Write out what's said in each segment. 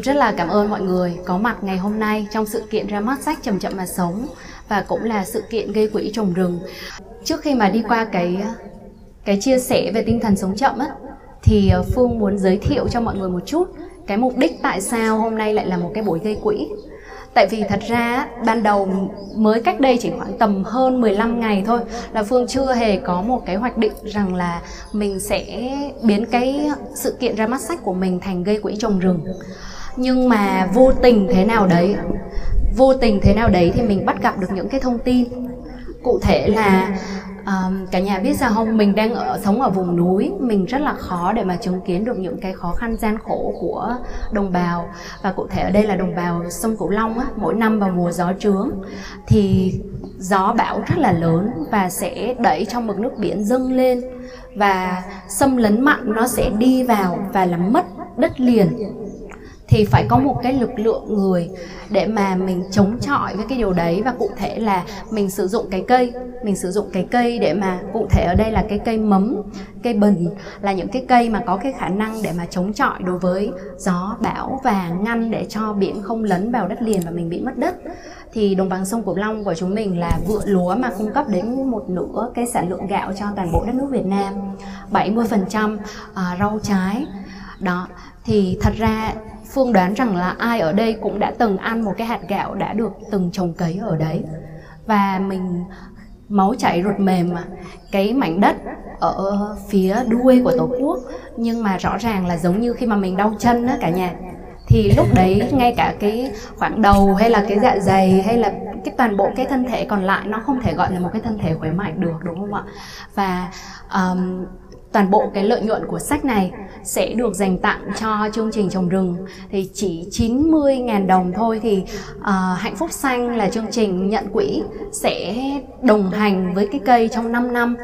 Em rất là cảm ơn mọi người có mặt ngày hôm nay trong sự kiện ra mắt sách Chậm Chậm Mà Sống và cũng là sự kiện gây quỹ trồng rừng. Trước khi mà đi qua cái cái chia sẻ về tinh thần sống chậm á, thì Phương muốn giới thiệu cho mọi người một chút cái mục đích tại sao hôm nay lại là một cái buổi gây quỹ Tại vì thật ra ban đầu mới cách đây chỉ khoảng tầm hơn 15 ngày thôi là Phương chưa hề có một cái hoạch định rằng là mình sẽ biến cái sự kiện ra mắt sách của mình thành gây quỹ trồng rừng. Nhưng mà vô tình thế nào đấy, vô tình thế nào đấy thì mình bắt gặp được những cái thông tin. Cụ thể là um, cả nhà biết sao không mình đang ở sống ở vùng núi mình rất là khó để mà chứng kiến được những cái khó khăn gian khổ của đồng bào. Và cụ thể ở đây là đồng bào sông cửu long á mỗi năm vào mùa gió trướng thì gió bão rất là lớn và sẽ đẩy cho mực nước biển dâng lên. Và xâm lấn mặn nó sẽ đi vào và làm mất đất liền thì phải có một cái lực lượng người để mà mình chống chọi với cái điều đấy. Và cụ thể là mình sử dụng cái cây mình sử dụng cái cây để mà cụ thể ở đây là cái cây mấm cây bần là những cái cây mà có cái khả năng để mà chống chọi đối với gió bão và ngăn để cho biển không lấn vào đất liền và mình bị mất đất. Thì đồng bằng sông Cửu Long của chúng mình là vựa lúa mà cung cấp đến một nửa cái sản lượng gạo cho toàn bộ đất nước Việt Nam. 70% à, rau trái. Đó thì thật ra Phương đoán rằng là ai ở đây cũng đã từng ăn một cái hạt gạo đã được từng trồng cấy ở đấy. Và mình máu chảy ruột mềm mà. Cái mảnh đất ở phía đuôi của tổ quốc nhưng mà rõ ràng là giống như khi mà mình đau chân á cả nhà. Thì lúc đấy ngay cả cái khoảng đầu hay là cái dạ dày hay là cái toàn bộ cái thân thể còn lại nó không thể gọi là một cái thân thể khỏe mạnh được đúng không ạ? Và um, toàn bộ cái lợi nhuận của sách này sẽ được dành tặng cho chương trình trồng rừng. Thì chỉ 90.000 đồng thôi thì uh, Hạnh Phúc Xanh là chương trình nhận quỹ sẽ đồng hành với cái cây trong 5 năm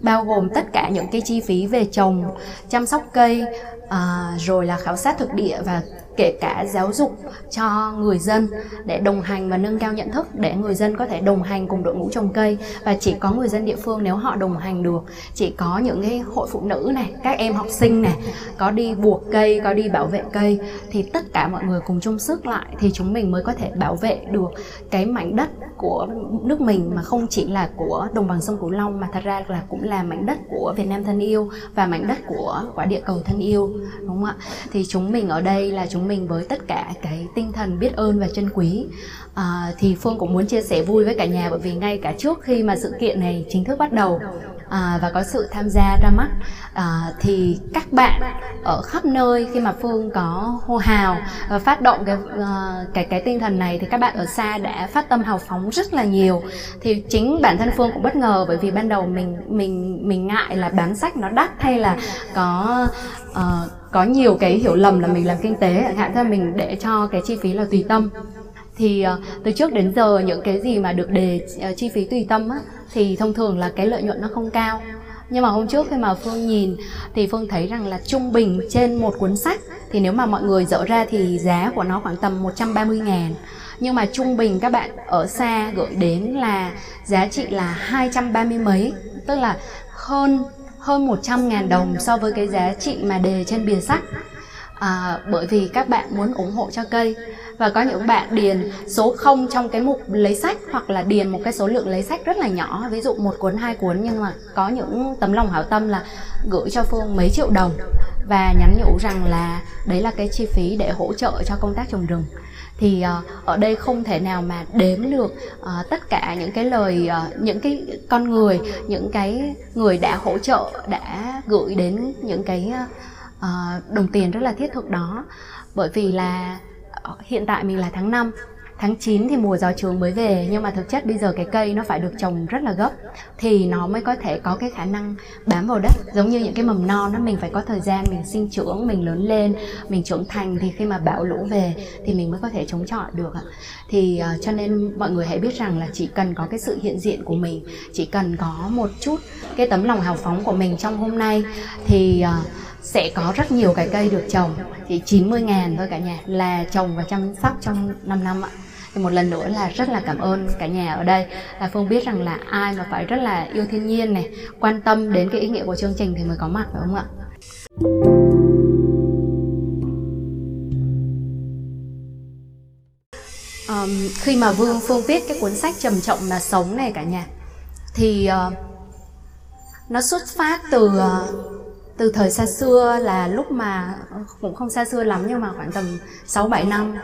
bao gồm tất cả những cái chi phí về trồng, chăm sóc cây, à, rồi là khảo sát thực địa và kể cả giáo dục cho người dân để đồng hành và nâng cao nhận thức để người dân có thể đồng hành cùng đội ngũ trồng cây. Và chỉ có người dân địa phương nếu họ đồng hành được, chỉ có những cái hội phụ nữ này, các em học sinh này, có đi buộc cây, có đi bảo vệ cây, thì tất cả mọi người cùng chung sức lại thì chúng mình mới có thể bảo vệ được cái mảnh đất của nước mình mà không chỉ là của đồng bằng sông cửu long, mà thật ra là cũng là mảnh đất của việt nam thân yêu và mảnh đất của quả địa cầu thân yêu, đúng không ạ? Thì chúng mình ở đây là chúng mình với tất cả cái tinh thần biết ơn và trân quý. À, thì phương cũng muốn chia sẻ vui với cả nhà bởi vì ngay cả trước khi mà sự kiện này chính thức bắt đầu à, và có sự tham gia ra mắt à, thì các bạn ở khắp nơi khi mà phương có hô hào và phát động cái uh, cái cái tinh thần này thì các bạn ở xa đã phát tâm hào phóng rất là nhiều. Thì chính bản thân phương cũng bất ngờ bởi vì ban đầu mình mình mình ngại là bán sách nó đắt hay là có uh, có nhiều cái hiểu lầm là mình làm kinh tế chẳng hạn là mình để cho cái chi phí là tùy tâm. Thì uh, từ trước đến giờ những cái gì mà được đề uh, chi phí tùy tâm á, thì thông thường là cái lợi nhuận nó không cao. Nhưng mà hôm trước khi mà Phương nhìn thì Phương thấy rằng là trung bình trên một cuốn sách thì nếu mà mọi người dỡ ra thì giá của nó khoảng tầm 130 ngàn. Nhưng mà trung bình các bạn ở xa gửi đến là giá trị là 230 mấy tức là hơn hơn 100 ngàn đồng so với cái giá trị mà đề trên bìa sách à, bởi vì các bạn muốn ủng hộ cho cây. Và có những bạn điền số 0 trong cái mục lấy sách hoặc là điền một cái số lượng lấy sách rất là nhỏ ví dụ một cuốn hai cuốn. Nhưng mà có những tấm lòng hảo tâm là gửi cho phương mấy triệu đồng và nhắn nhủ rằng là đấy là cái chi phí để hỗ trợ cho công tác trồng rừng thì uh, ở đây không thể nào mà đếm được uh, tất cả những cái lời uh, những cái con người những cái người đã hỗ trợ đã gửi đến những cái uh, đồng tiền rất là thiết thực đó. Bởi vì là hiện tại mình là tháng 5 tháng 9 thì mùa gió trường mới về nhưng mà thực chất bây giờ cái cây nó phải được trồng rất là gấp thì nó mới có thể có cái khả năng bám vào đất. Giống như những cái mầm non đó mình phải có thời gian mình sinh trưởng mình lớn lên mình trưởng thành thì khi mà bão lũ về thì mình mới có thể chống chọi được thì uh, cho nên mọi người hãy biết rằng là chỉ cần có cái sự hiện diện của mình chỉ cần có một chút cái tấm lòng hào phóng của mình trong hôm nay thì uh, sẽ có rất nhiều cái cây được trồng. Chỉ 90 ngàn thôi cả nhà là trồng và chăm sóc trong 5 năm ạ thì một lần nữa là rất là cảm ơn cả nhà ở đây. Là phương biết rằng là ai mà phải rất là yêu thiên nhiên này quan tâm đến cái ý nghĩa của chương trình thì mới có mặt phải không ạ? Um, khi mà Vương Phương viết cái cuốn sách trầm trọng mà sống này cả nhà thì uh, nó xuất phát từ uh, từ thời xa xưa là lúc mà ờ, cũng không xa xưa lắm nhưng mà khoảng tầm 6 7 năm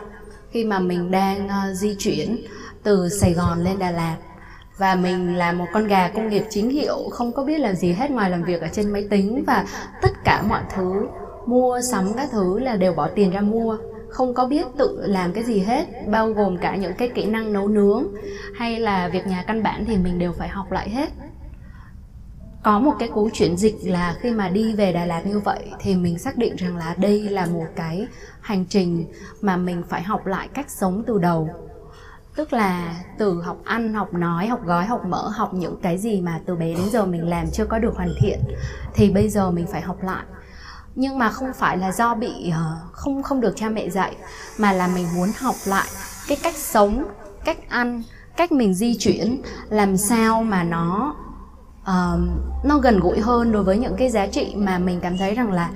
khi mà mình đang uh, di chuyển từ Sài Gòn lên Đà Lạt. Và mình là một con gà công nghiệp chính hiệu không có biết làm gì hết ngoài làm việc ở trên máy tính. Và tất cả mọi thứ mua sắm các thứ là đều bỏ tiền ra mua. Không có biết tự làm cái gì hết bao gồm cả những cái kỹ năng nấu nướng hay là việc nhà căn bản thì mình đều phải học lại hết có một cái cú chuyển dịch là khi mà đi về Đà Lạt như vậy thì mình xác định rằng là đây là một cái hành trình mà mình phải học lại cách sống từ đầu. Tức là từ học ăn, học nói, học gói, học mở học những cái gì mà từ bé đến giờ mình làm chưa có được hoàn thiện thì bây giờ mình phải học lại. Nhưng mà không phải là do bị ờ, không không được cha mẹ dạy, mà là mình muốn học lại cái cách sống, cách ăn, cách mình di chuyển, làm sao mà nó uh, nó gần gũi hơn đối với những cái giá trị mà mình cảm thấy rằng là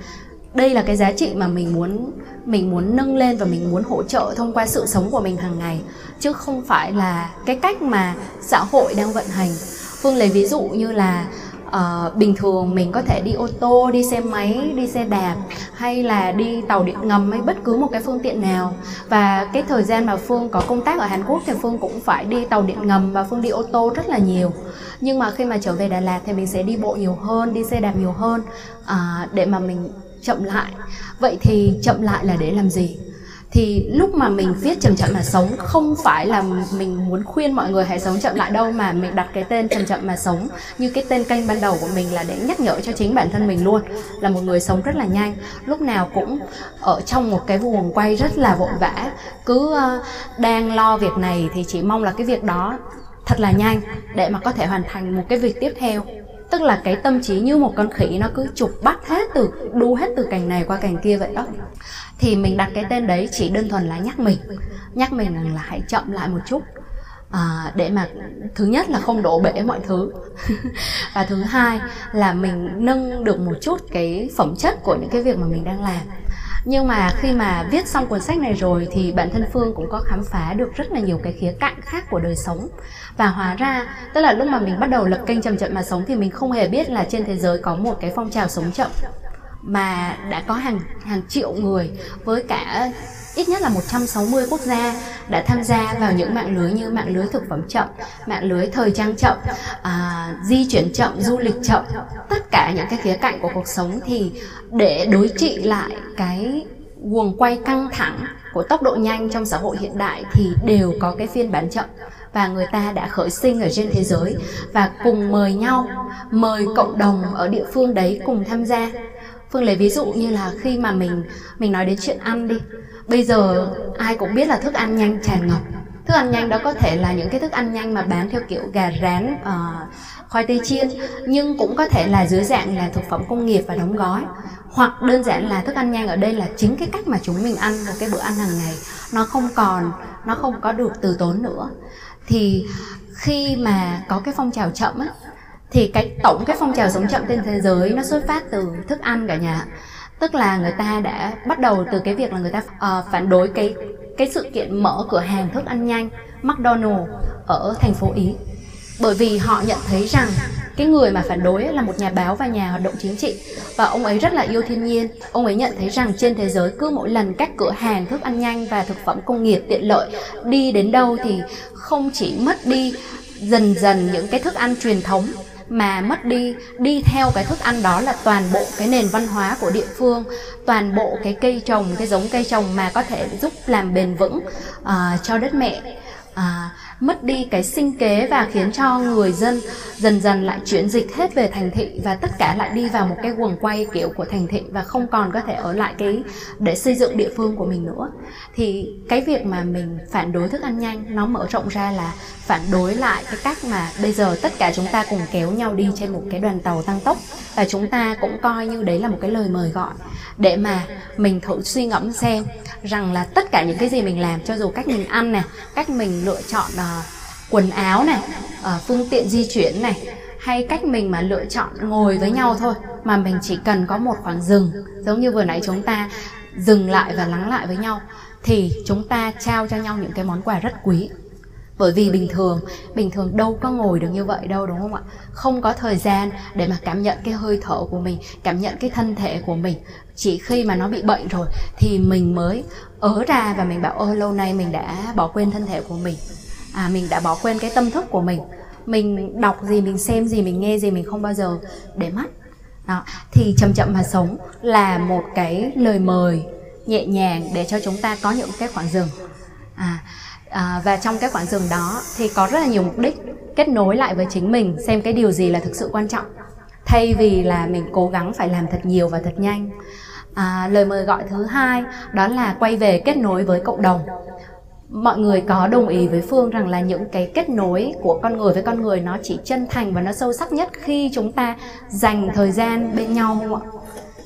đây là cái giá trị mà mình muốn mình muốn nâng lên và mình muốn hỗ trợ thông qua sự sống của mình hàng ngày chứ không phải là cái cách mà xã hội đang vận hành. Phương lấy ví dụ như là uh, bình thường mình có thể đi ô tô đi xe máy đi xe đạp hay là đi tàu điện ngầm hay bất cứ một cái phương tiện nào. Và cái thời gian mà phương có công tác ở hàn quốc thì phương cũng phải đi tàu điện ngầm và phương đi ô tô rất là nhiều. Nhưng mà khi mà trở về đà lạt thì mình sẽ đi bộ nhiều hơn đi xe đạp nhiều hơn uh, để mà mình chậm lại. Vậy thì chậm lại là để làm gì? Thì lúc mà mình viết chậm chậm mà sống, không phải là mình muốn khuyên mọi người hãy sống chậm lại đâu mà mình đặt cái tên chậm chậm mà sống như cái tên kênh ban đầu của mình là để nhắc nhở cho chính bản thân mình luôn, là một người sống rất là nhanh. Lúc nào cũng ở trong một cái vùng quay rất là vội vã. Cứ ờ, đang lo việc này thì chỉ mong là cái việc đó thật là nhanh để mà có thể hoàn thành một cái việc tiếp theo tức là cái tâm trí như một con khỉ nó cứ chụp bắt hết từ đu hết từ cành này qua cành kia vậy đó. Thì mình đặt cái tên đấy chỉ đơn thuần là nhắc mình. Nhắc mình rằng là hãy chậm lại một chút. À, để mà thứ nhất là không đổ bể mọi thứ. Và thứ hai là mình nâng được một chút cái phẩm chất của những cái việc mà mình đang làm nhưng mà khi mà viết xong cuốn sách này rồi thì bản thân phương cũng có khám phá được rất là nhiều cái khía cạnh khác của đời sống. Và hóa ra, tức là lúc mà mình bắt đầu lập kênh chậm chậm mà sống thì mình không hề biết là trên thế giới có một cái phong trào sống chậm mà đã có hàng hàng triệu người với cả ít nhất là 160 quốc gia đã tham gia vào những mạng lưới như mạng lưới thực phẩm chậm, mạng lưới thời trang chậm, à, di chuyển chậm, du lịch chậm, tất cả những cái khía cạnh của cuộc sống thì để đối trị lại cái guồng quay căng thẳng của tốc độ nhanh trong xã hội hiện đại thì đều có cái phiên bản chậm. Và người ta đã khởi sinh ở trên thế giới và cùng mời nhau mời cộng đồng ở địa phương đấy cùng tham gia. Phương lấy ví dụ như là khi mà mình mình nói đến chuyện ăn đi bây giờ ai cũng biết là thức ăn nhanh tràn ngập. Thức ăn nhanh đó có thể là những cái thức ăn nhanh mà bán theo kiểu gà rán uh, khoai tây chiên nhưng cũng có thể là dưới dạng là thực phẩm công nghiệp và đóng gói. Hoặc đơn giản là thức ăn nhanh ở đây là chính cái cách mà chúng mình ăn một cái bữa ăn hàng ngày. Nó không còn nó không có được từ tốn nữa. Thì khi mà có cái phong trào chậm á thì cái tổng cái phong trào sống chậm trên thế giới nó xuất phát từ thức ăn cả nhà tức là người ta đã bắt đầu từ cái việc là người ta uh, phản đối cái cái sự kiện mở cửa hàng thức ăn nhanh McDonald ở thành phố Ý. Bởi vì họ nhận thấy rằng cái người mà phản đối là một nhà báo và nhà hoạt động chính trị. Và ông ấy rất là yêu thiên nhiên. Ông ấy nhận thấy rằng trên thế giới cứ mỗi lần các cửa hàng thức ăn nhanh và thực phẩm công nghiệp tiện lợi đi đến đâu thì không chỉ mất đi dần dần những cái thức ăn truyền thống mà mất đi. Đi theo cái thức ăn đó là toàn bộ cái nền văn hóa của địa phương toàn bộ cái cây trồng cái giống cây trồng mà có thể giúp làm bền vững uh, cho đất mẹ. Uh, mất đi cái sinh kế và khiến cho người dân dần dần lại chuyển dịch hết về thành thị và tất cả lại đi vào một cái quần quay kiểu của thành thị và không còn có thể ở lại cái để xây dựng địa phương của mình nữa. Thì cái việc mà mình phản đối thức ăn nhanh nó mở rộng ra là phản đối lại cái cách mà bây giờ tất cả chúng ta cùng kéo nhau đi trên một cái đoàn tàu tăng tốc. Và chúng ta cũng coi như đấy là một cái lời mời gọi để mà mình thử suy ngẫm xem rằng là tất cả những cái gì mình làm cho dù cách mình ăn này cách mình lựa chọn uh, quần áo này uh, phương tiện di chuyển này hay cách mình mà lựa chọn ngồi với nhau thôi mà mình chỉ cần có một khoảng rừng giống như vừa nãy chúng ta dừng lại và lắng lại với nhau thì chúng ta trao cho nhau những cái món quà rất quý bởi vì bình thường bình thường đâu có ngồi được như vậy đâu đúng không ạ? Không có thời gian để mà cảm nhận cái hơi thở của mình cảm nhận cái thân thể của mình. Chỉ khi mà nó bị bệnh rồi thì mình mới ớ ra và mình bảo ôi lâu nay mình đã bỏ quên thân thể của mình. À mình đã bỏ quên cái tâm thức của mình. Mình đọc gì mình xem gì mình nghe gì mình không bao giờ để mắt. Đó thì chậm chậm mà sống là một cái lời mời nhẹ nhàng để cho chúng ta có những cái khoảng dừng. À, à và trong cái khoảng dừng đó thì có rất là nhiều mục đích kết nối lại với chính mình xem cái điều gì là thực sự quan trọng. Thay vì là mình cố gắng phải làm thật nhiều và thật nhanh. À, lời mời gọi thứ hai đó là quay về kết nối với cộng đồng. Mọi người có đồng ý với phương rằng là những cái kết nối của con người với con người nó chỉ chân thành và nó sâu sắc nhất khi chúng ta dành thời gian bên nhau không ạ?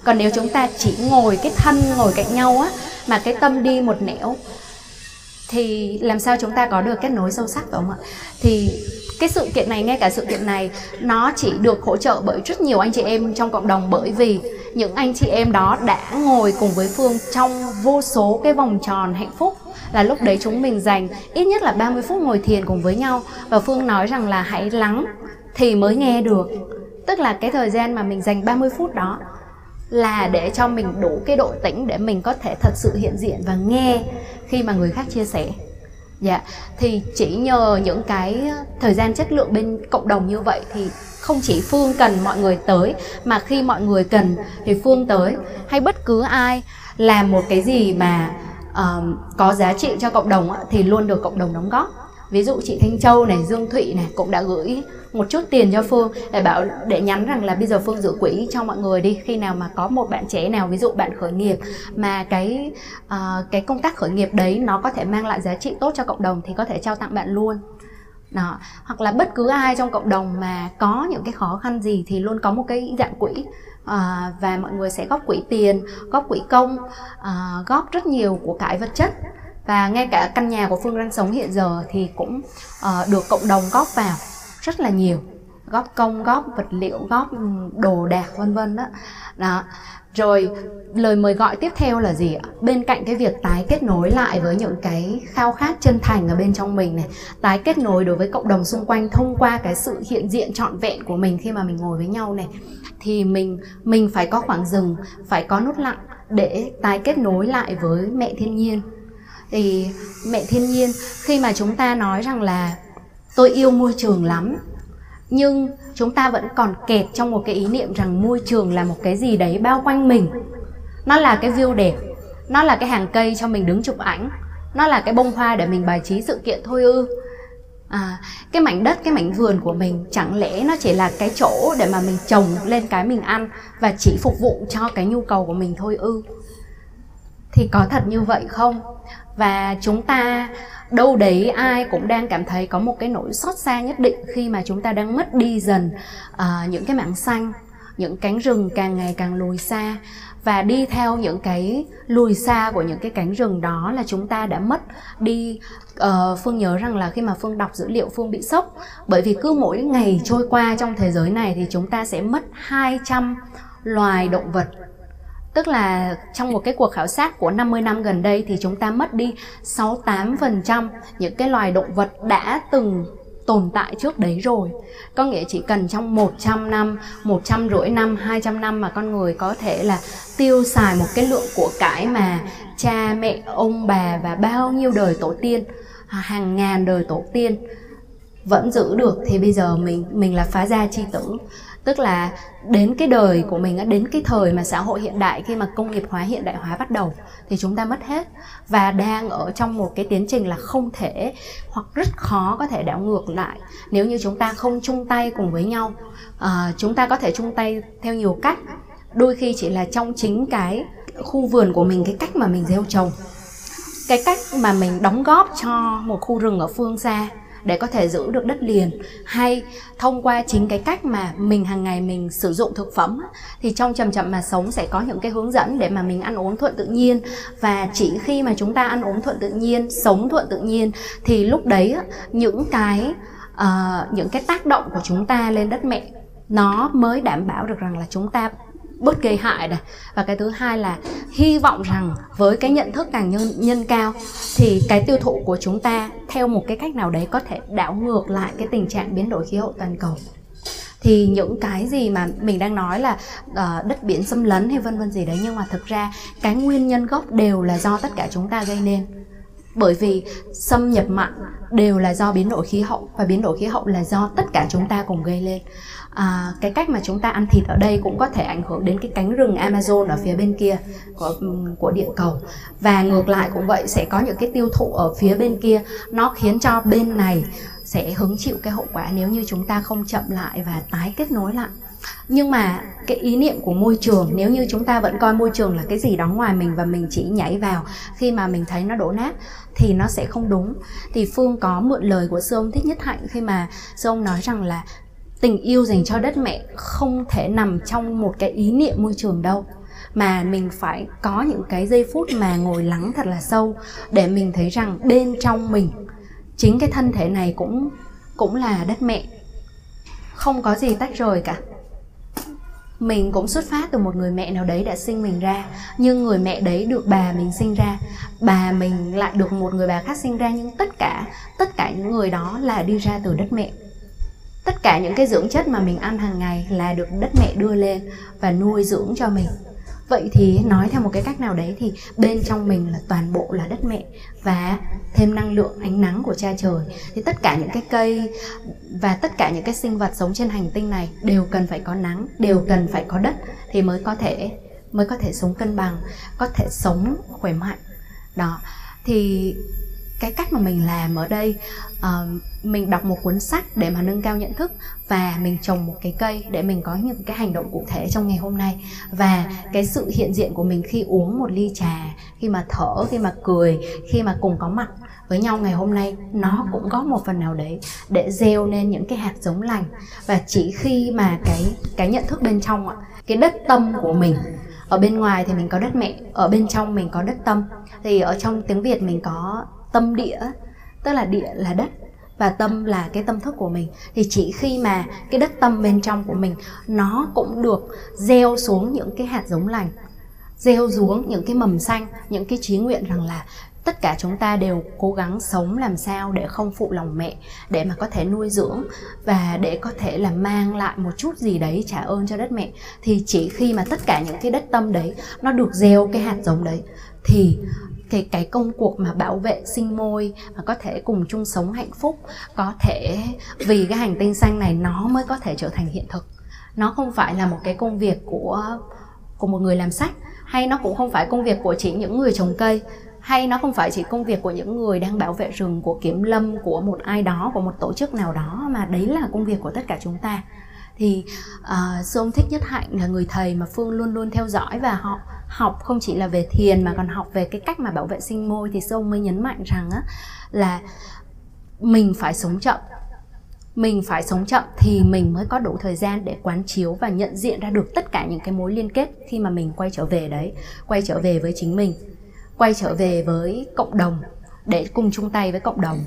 Còn nếu chúng ta chỉ ngồi cái thân ngồi cạnh nhau á mà cái tâm đi một nẻo thì làm sao chúng ta có được kết nối sâu sắc phải không ạ? Thì cái sự kiện này, ngay cả sự kiện này, nó chỉ được hỗ trợ bởi rất nhiều anh chị em trong cộng đồng. Bởi vì những anh chị em đó đã ngồi cùng với Phương trong vô số cái vòng tròn hạnh phúc là lúc đấy chúng mình dành ít nhất là 30 phút ngồi thiền cùng với nhau. Và Phương nói rằng là hãy lắng thì mới nghe được. Tức là cái thời gian mà mình dành 30 phút đó là để cho mình đủ cái độ tĩnh để mình có thể thật sự hiện diện và nghe khi mà người khác chia sẻ. Dạ thì chỉ nhờ những cái thời gian chất lượng bên cộng đồng như vậy thì không chỉ phương cần mọi người tới mà khi mọi người cần thì phương tới. Hay bất cứ ai làm một cái gì mà uh, có giá trị cho cộng đồng thì luôn được cộng đồng đóng góp. Ví dụ chị Thanh Châu này Dương Thụy này cũng đã gửi một chút tiền cho Phương để bảo để nhắn rằng là bây giờ Phương giữ quỹ cho mọi người đi. Khi nào mà có một bạn trẻ nào ví dụ bạn khởi nghiệp mà cái uh, cái công tác khởi nghiệp đấy nó có thể mang lại giá trị tốt cho cộng đồng thì có thể trao tặng bạn luôn. Đó. Hoặc là bất cứ ai trong cộng đồng mà có những cái khó khăn gì thì luôn có một cái dạng quỹ à, và mọi người sẽ góp quỹ tiền góp quỹ công à, góp rất nhiều của cải vật chất. Và ngay cả căn nhà của phương đang sống hiện giờ thì cũng uh, được cộng đồng góp vào rất là nhiều. Góp công, góp vật liệu, góp ừ, đồ đạc, vân vân đó. Đó. Rồi, lời mời gọi tiếp theo là gì ạ? Bên cạnh cái việc tái kết nối lại với những cái khao khát chân thành ở bên trong mình này, tái kết nối đối với cộng đồng xung quanh thông qua cái sự hiện diện trọn vẹn của mình khi mà mình ngồi với nhau này, thì mình mình phải có khoảng dừng phải có nút lặng để tái kết nối lại với mẹ thiên nhiên. Thì mẹ thiên nhiên, khi mà chúng ta nói rằng là tôi yêu môi trường lắm. Nhưng chúng ta vẫn còn kẹt trong một cái ý niệm rằng môi trường là một cái gì đấy bao quanh mình. Nó là cái view đẹp nó là cái hàng cây cho mình đứng chụp ảnh nó là cái bông hoa để mình bài trí sự kiện thôi ư. À, cái mảnh đất cái mảnh vườn của mình chẳng lẽ nó chỉ là cái chỗ để mà mình trồng lên cái mình ăn và chỉ phục vụ cho cái nhu cầu của mình thôi ư? Thì có thật như vậy không? Và chúng ta đâu đấy ai cũng đang cảm thấy có một cái nỗi xót xa nhất định khi mà chúng ta đang mất đi dần uh, những cái mảng xanh những cánh rừng càng ngày càng lùi xa. Và đi theo những cái lùi xa của những cái cánh rừng đó là chúng ta đã mất đi uh, phương nhớ rằng là khi mà phương đọc dữ liệu phương bị sốc bởi vì cứ mỗi ngày trôi qua trong thế giới này thì chúng ta sẽ mất 200 loài động vật. Tức là trong một cái cuộc khảo sát của 50 năm gần đây thì chúng ta mất đi 68% những cái loài động vật đã từng tồn tại trước đấy rồi. Có nghĩa chỉ cần trong 100 năm, 100 rưỡi năm, 200 năm mà con người có thể là tiêu xài một cái lượng của cải mà cha mẹ, ông bà và bao nhiêu đời tổ tiên hàng ngàn đời tổ tiên vẫn giữ được thì bây giờ mình mình là phá gia chi tử tức là đến cái đời của mình đến cái thời mà xã hội hiện đại khi mà công nghiệp hóa hiện đại hóa bắt đầu thì chúng ta mất hết. Và đang ở trong một cái tiến trình là không thể hoặc rất khó có thể đảo ngược lại. Nếu như chúng ta không chung tay cùng với nhau à, chúng ta có thể chung tay theo nhiều cách. Đôi khi chỉ là trong chính cái khu vườn của mình cái cách mà mình gieo trồng cái cách mà mình đóng góp cho một khu rừng ở phương xa để có thể giữ được đất liền. Hay thông qua chính cái cách mà mình hàng ngày mình sử dụng thực phẩm thì trong chậm chậm mà sống sẽ có những cái hướng dẫn để mà mình ăn uống thuận tự nhiên. Và chỉ khi mà chúng ta ăn uống thuận tự nhiên sống thuận tự nhiên thì lúc đấy những cái uh, những cái tác động của chúng ta lên đất mẹ nó mới đảm bảo được rằng là chúng ta bớt gây hại này. Và cái thứ hai là hy vọng rằng với cái nhận thức càng nhân, nhân cao thì cái tiêu thụ của chúng ta theo một cái cách nào đấy có thể đảo ngược lại cái tình trạng biến đổi khí hậu toàn cầu. Thì những cái gì mà mình đang nói là uh, đất biển xâm lấn hay vân vân gì đấy nhưng mà thực ra cái nguyên nhân gốc đều là do tất cả chúng ta gây nên bởi vì xâm nhập mặn đều là do biến đổi khí hậu và biến đổi khí hậu là do tất cả chúng ta cùng gây lên. À, cái cách mà chúng ta ăn thịt ở đây cũng có thể ảnh hưởng đến cái cánh rừng Amazon ở phía bên kia của của địa cầu. Và ngược lại cũng vậy sẽ có những cái tiêu thụ ở phía bên kia. Nó khiến cho bên này sẽ hứng chịu cái hậu quả nếu như chúng ta không chậm lại và tái kết nối lại nhưng mà cái ý niệm của môi trường, nếu như chúng ta vẫn coi môi trường là cái gì đó ngoài mình và mình chỉ nhảy vào khi mà mình thấy nó đổ nát, thì nó sẽ không đúng. Thì phương có mượn lời của sư ông thích nhất hạnh khi mà sư ông nói rằng là tình yêu dành cho đất mẹ không thể nằm trong một cái ý niệm môi trường đâu. Mà mình phải có những cái giây phút mà ngồi lắng thật là sâu để mình thấy rằng bên trong mình, chính cái thân thể này cũng cũng là đất mẹ. Không có gì tách rời cả mình cũng xuất phát từ một người mẹ nào đấy đã sinh mình ra, nhưng người mẹ đấy được bà mình sinh ra. Bà mình lại được một người bà khác sinh ra, nhưng tất cả tất cả những người đó là đi ra từ đất mẹ. Tất cả những cái dưỡng chất mà mình ăn hàng ngày là được đất mẹ đưa lên và nuôi dưỡng cho mình vậy thì nói theo một cái cách nào đấy thì bên trong mình là toàn bộ là đất mẹ và thêm năng lượng, ánh nắng của cha trời. Thì tất cả những cái cây và tất cả những cái sinh vật sống trên hành tinh này đều cần phải có nắng, đều cần phải có đất thì mới có thể, mới có thể sống cân bằng, có thể sống khỏe mạnh. Đó. Thì cái cách mà mình làm ở đây uh, mình đọc một cuốn sách để mà nâng cao nhận thức và mình trồng một cái cây để mình có những cái hành động cụ thể trong ngày hôm nay. Và cái sự hiện diện của mình khi uống một ly trà khi mà thở khi mà cười khi mà cùng có mặt với nhau ngày hôm nay nó cũng có một phần nào đấy để gieo nên những cái hạt giống lành. Và chỉ khi mà cái cái nhận thức bên trong ạ cái đất tâm của mình ở bên ngoài thì mình có đất mẹ ở bên trong mình có đất tâm. Thì ở trong tiếng việt mình có tâm địa, tức là địa là đất và tâm là cái tâm thức của mình. Thì chỉ khi mà cái đất tâm bên trong của mình, nó cũng được gieo xuống những cái hạt giống lành, gieo xuống những cái mầm xanh, những cái trí nguyện rằng là tất cả chúng ta đều cố gắng sống làm sao để không phụ lòng mẹ, để mà có thể nuôi dưỡng và để có thể là mang lại một chút gì đấy trả ơn cho đất mẹ. Thì chỉ khi mà tất cả những cái đất tâm đấy nó được gieo cái hạt giống đấy, thì cái cái công cuộc mà bảo vệ sinh môi và có thể cùng chung sống hạnh phúc có thể vì cái hành tinh xanh này nó mới có thể trở thành hiện thực. Nó không phải là một cái công việc của của một người làm sách hay nó cũng không phải công việc của chỉ những người trồng cây hay nó không phải chỉ công việc của những người đang bảo vệ rừng của kiểm lâm của một ai đó của một tổ chức nào đó mà đấy là công việc của tất cả chúng ta. Thì uh, sư ông thích nhất hạnh là người thầy mà phương luôn luôn theo dõi và họ học không chỉ là về thiền mà còn học về cái cách mà bảo vệ sinh môi, thì sư ông mới nhấn mạnh rằng á, là mình phải sống chậm. Mình phải sống chậm thì mình mới có đủ thời gian để quán chiếu và nhận diện ra được tất cả những cái mối liên kết khi mà mình quay trở về đấy, quay trở về với chính mình, quay trở về với cộng đồng, để cùng chung tay với cộng đồng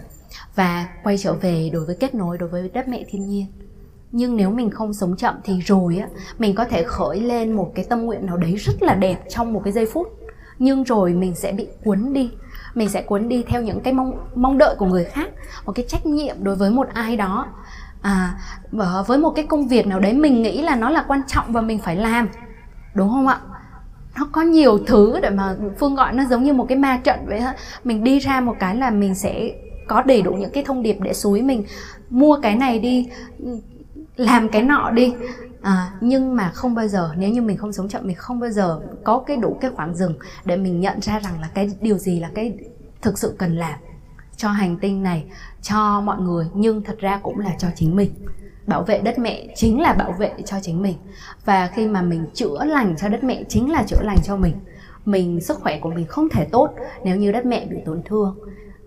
và quay trở về đối với kết nối đối với đất mẹ thiên nhiên nhưng nếu mình không sống chậm thì rồi á, mình có thể khởi lên một cái tâm nguyện nào đấy rất là đẹp trong một cái giây phút. Nhưng rồi mình sẽ bị cuốn đi. Mình sẽ cuốn đi theo những cái mong mong đợi của người khác, một cái trách nhiệm đối với một ai đó. À với một cái công việc nào đấy mình nghĩ là nó là quan trọng và mình phải làm. Đúng không ạ? Nó có nhiều thứ để mà phương gọi nó giống như một cái ma trận vậy á. Mình đi ra một cái là mình sẽ có đầy đủ những cái thông điệp để xúi mình. Mua cái này đi làm cái nọ đi. À, nhưng mà không bao giờ nếu như mình không sống chậm mình không bao giờ có cái đủ cái khoảng dừng để mình nhận ra rằng là cái điều gì là cái thực sự cần làm cho hành tinh này cho mọi người. Nhưng thật ra cũng là cho chính mình. Bảo vệ đất mẹ chính là bảo vệ cho chính mình. Và khi mà mình chữa lành cho đất mẹ chính là chữa lành cho mình. Mình sức khỏe của mình không thể tốt nếu như đất mẹ bị tổn thương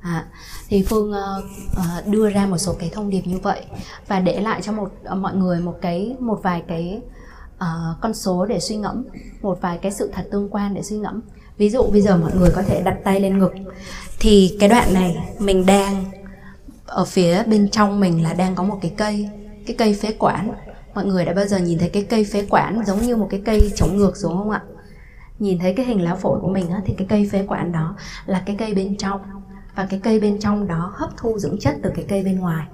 à, thì phương uh, uh, đưa ra một số cái thông điệp như vậy và để lại cho một uh, mọi người một cái một vài cái uh, con số để suy ngẫm một vài cái sự thật tương quan để suy ngẫm. Ví dụ bây giờ mọi người có thể đặt tay lên ngực thì cái đoạn này mình đang ở phía bên trong mình là đang có một cái cây cái cây phế quản. Mọi người đã bao giờ nhìn thấy cái cây phế quản giống như một cái cây chống ngược xuống không ạ? Nhìn thấy cái hình lá phổi của mình á, thì cái cây phế quản đó là cái cây bên trong và cái cây bên trong đó hấp thu dưỡng chất từ cái cây bên ngoài.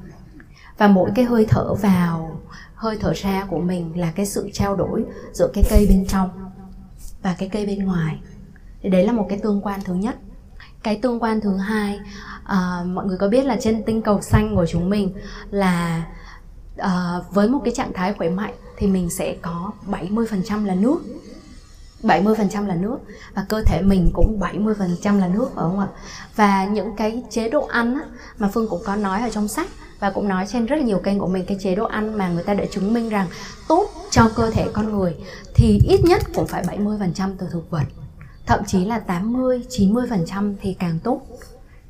Và mỗi cái hơi thở vào hơi thở ra của mình là cái sự trao đổi giữa cái cây bên trong và cái cây bên ngoài. Thì đấy là một cái tương quan thứ nhất. Cái tương quan thứ hai à, mọi người có biết là trên tinh cầu xanh của chúng mình là à, với một cái trạng thái khỏe mạnh thì mình sẽ có 70% là nước. 70% là nước và cơ thể mình cũng 70% là nước phải không ạ? Và những cái chế độ ăn á, mà Phương cũng có nói ở trong sách và cũng nói trên rất là nhiều kênh của mình cái chế độ ăn mà người ta đã chứng minh rằng tốt cho cơ thể con người thì ít nhất cũng phải 70% từ thực vật thậm chí là 80 90% thì càng tốt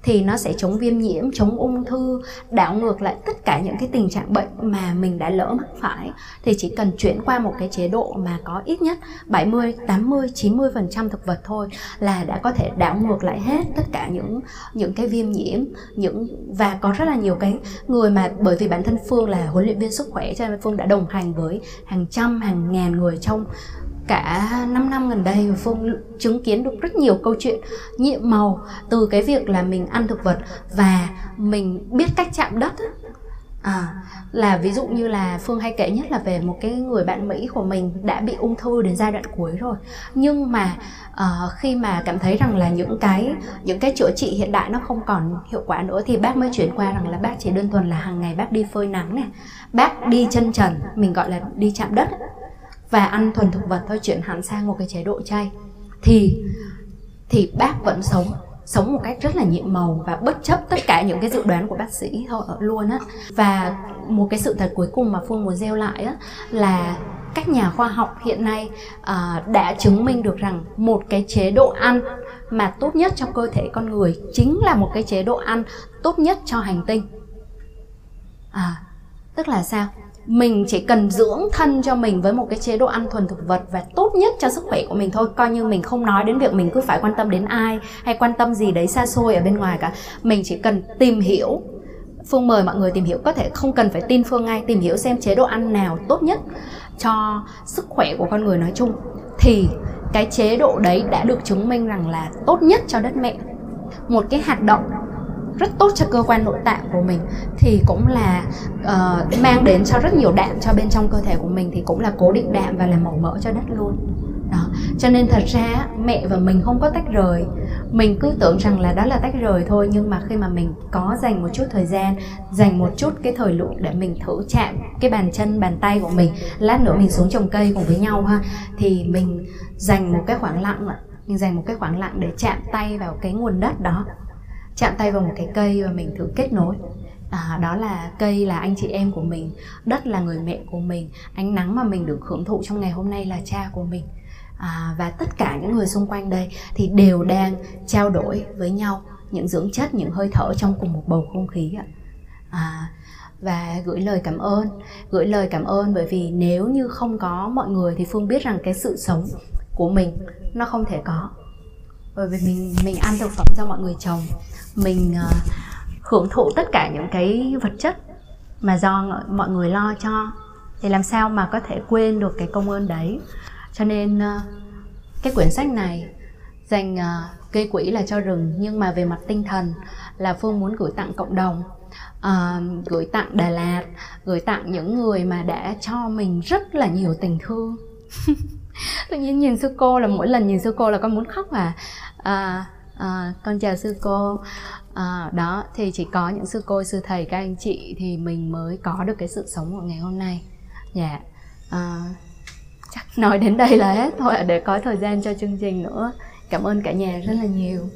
thì nó sẽ chống viêm nhiễm, chống ung thư, đảo ngược lại tất cả những cái tình trạng bệnh mà mình đã lỡ mắc phải. Thì chỉ cần chuyển qua một cái chế độ mà có ít nhất 70, 80, 90% thực vật thôi là đã có thể đảo ngược lại hết tất cả những những cái viêm nhiễm, những và có rất là nhiều cái người mà bởi vì bản thân Phương là huấn luyện viên sức khỏe cho nên Phương đã đồng hành với hàng trăm hàng ngàn người trong cả 5 năm gần đây Phương chứng kiến được rất nhiều câu chuyện nhiệm màu từ cái việc là mình ăn thực vật và mình biết cách chạm đất à, là ví dụ như là Phương hay kể nhất là về một cái người bạn Mỹ của mình đã bị ung thư đến giai đoạn cuối rồi. Nhưng mà uh, khi mà cảm thấy rằng là những cái những cái chữa trị hiện đại nó không còn hiệu quả nữa thì bác mới chuyển qua rằng là bác chỉ đơn thuần là hàng ngày bác đi phơi nắng này bác đi chân trần mình gọi là đi chạm đất và ăn thuần thực vật thôi chuyển hẳn sang một cái chế độ chay thì thì bác vẫn sống sống một cách rất là nhiệm màu và bất chấp tất cả những cái dự đoán của bác sĩ thôi luôn á. Và một cái sự thật cuối cùng mà phương muốn gieo lại á là các nhà khoa học hiện nay uh, đã chứng minh được rằng một cái chế độ ăn mà tốt nhất cho cơ thể con người chính là một cái chế độ ăn tốt nhất cho hành tinh. À tức là sao? Mình chỉ cần dưỡng thân cho mình với một cái chế độ ăn thuần thực vật và tốt nhất cho sức khỏe của mình thôi. Coi như mình không nói đến việc mình cứ phải quan tâm đến ai hay quan tâm gì đấy xa xôi ở bên ngoài cả. Mình chỉ cần tìm hiểu. Phương mời mọi người tìm hiểu. Có thể không cần phải tin phương ngay. Tìm hiểu xem chế độ ăn nào tốt nhất cho sức khỏe của con người nói chung. Thì cái chế độ đấy đã được chứng minh rằng là tốt nhất cho đất mẹ. Một cái hạt đậu rất tốt cho cơ quan nội tạng của mình thì cũng là uh, mang đến cho rất nhiều đạm cho bên trong cơ thể của mình thì cũng là cố định đạm và là màu mỡ cho đất luôn. Đó cho nên thật ra mẹ và mình không có tách rời. Mình cứ tưởng rằng là đó là tách rời thôi nhưng mà khi mà mình có dành một chút thời gian dành một chút cái thời lượng để mình thử chạm cái bàn chân bàn tay của mình lát nữa mình xuống trồng cây cùng với nhau ha thì mình dành một cái khoảng lặng mình dành một cái khoảng lặng để chạm tay vào cái nguồn đất đó chạm tay vào một cái cây và mình thử kết nối. À, đó là cây là anh chị em của mình đất là người mẹ của mình ánh nắng mà mình được hưởng thụ trong ngày hôm nay là cha của mình. À, và tất cả những người xung quanh đây thì đều đang trao đổi với nhau những dưỡng chất những hơi thở trong cùng một bầu không khí ạ. À, và gửi lời cảm ơn gửi lời cảm ơn bởi vì nếu như không có mọi người thì phương biết rằng cái sự sống của mình nó không thể có. Bởi vì mình mình ăn thực phẩm do mọi người trồng mình uh, hưởng thụ tất cả những cái vật chất mà do mọi người lo cho. Thì làm sao mà có thể quên được cái công ơn đấy? Cho nên uh, cái quyển sách này dành uh, gây quỹ là cho rừng nhưng mà về mặt tinh thần là phương muốn gửi tặng cộng đồng. Uh, gửi tặng đà lạt gửi tặng những người mà đã cho mình rất là nhiều tình thương. Tự nhiên nhìn sư cô là mỗi lần nhìn sư cô là con muốn khóc à, à à, con chào sư cô. À, đó thì chỉ có những sư cô sư thầy các anh chị thì mình mới có được cái sự sống của ngày hôm nay. Dạ. À, chắc nói đến đây là hết thôi để có thời gian cho chương trình nữa. Cảm ơn cả nhà rất là nhiều.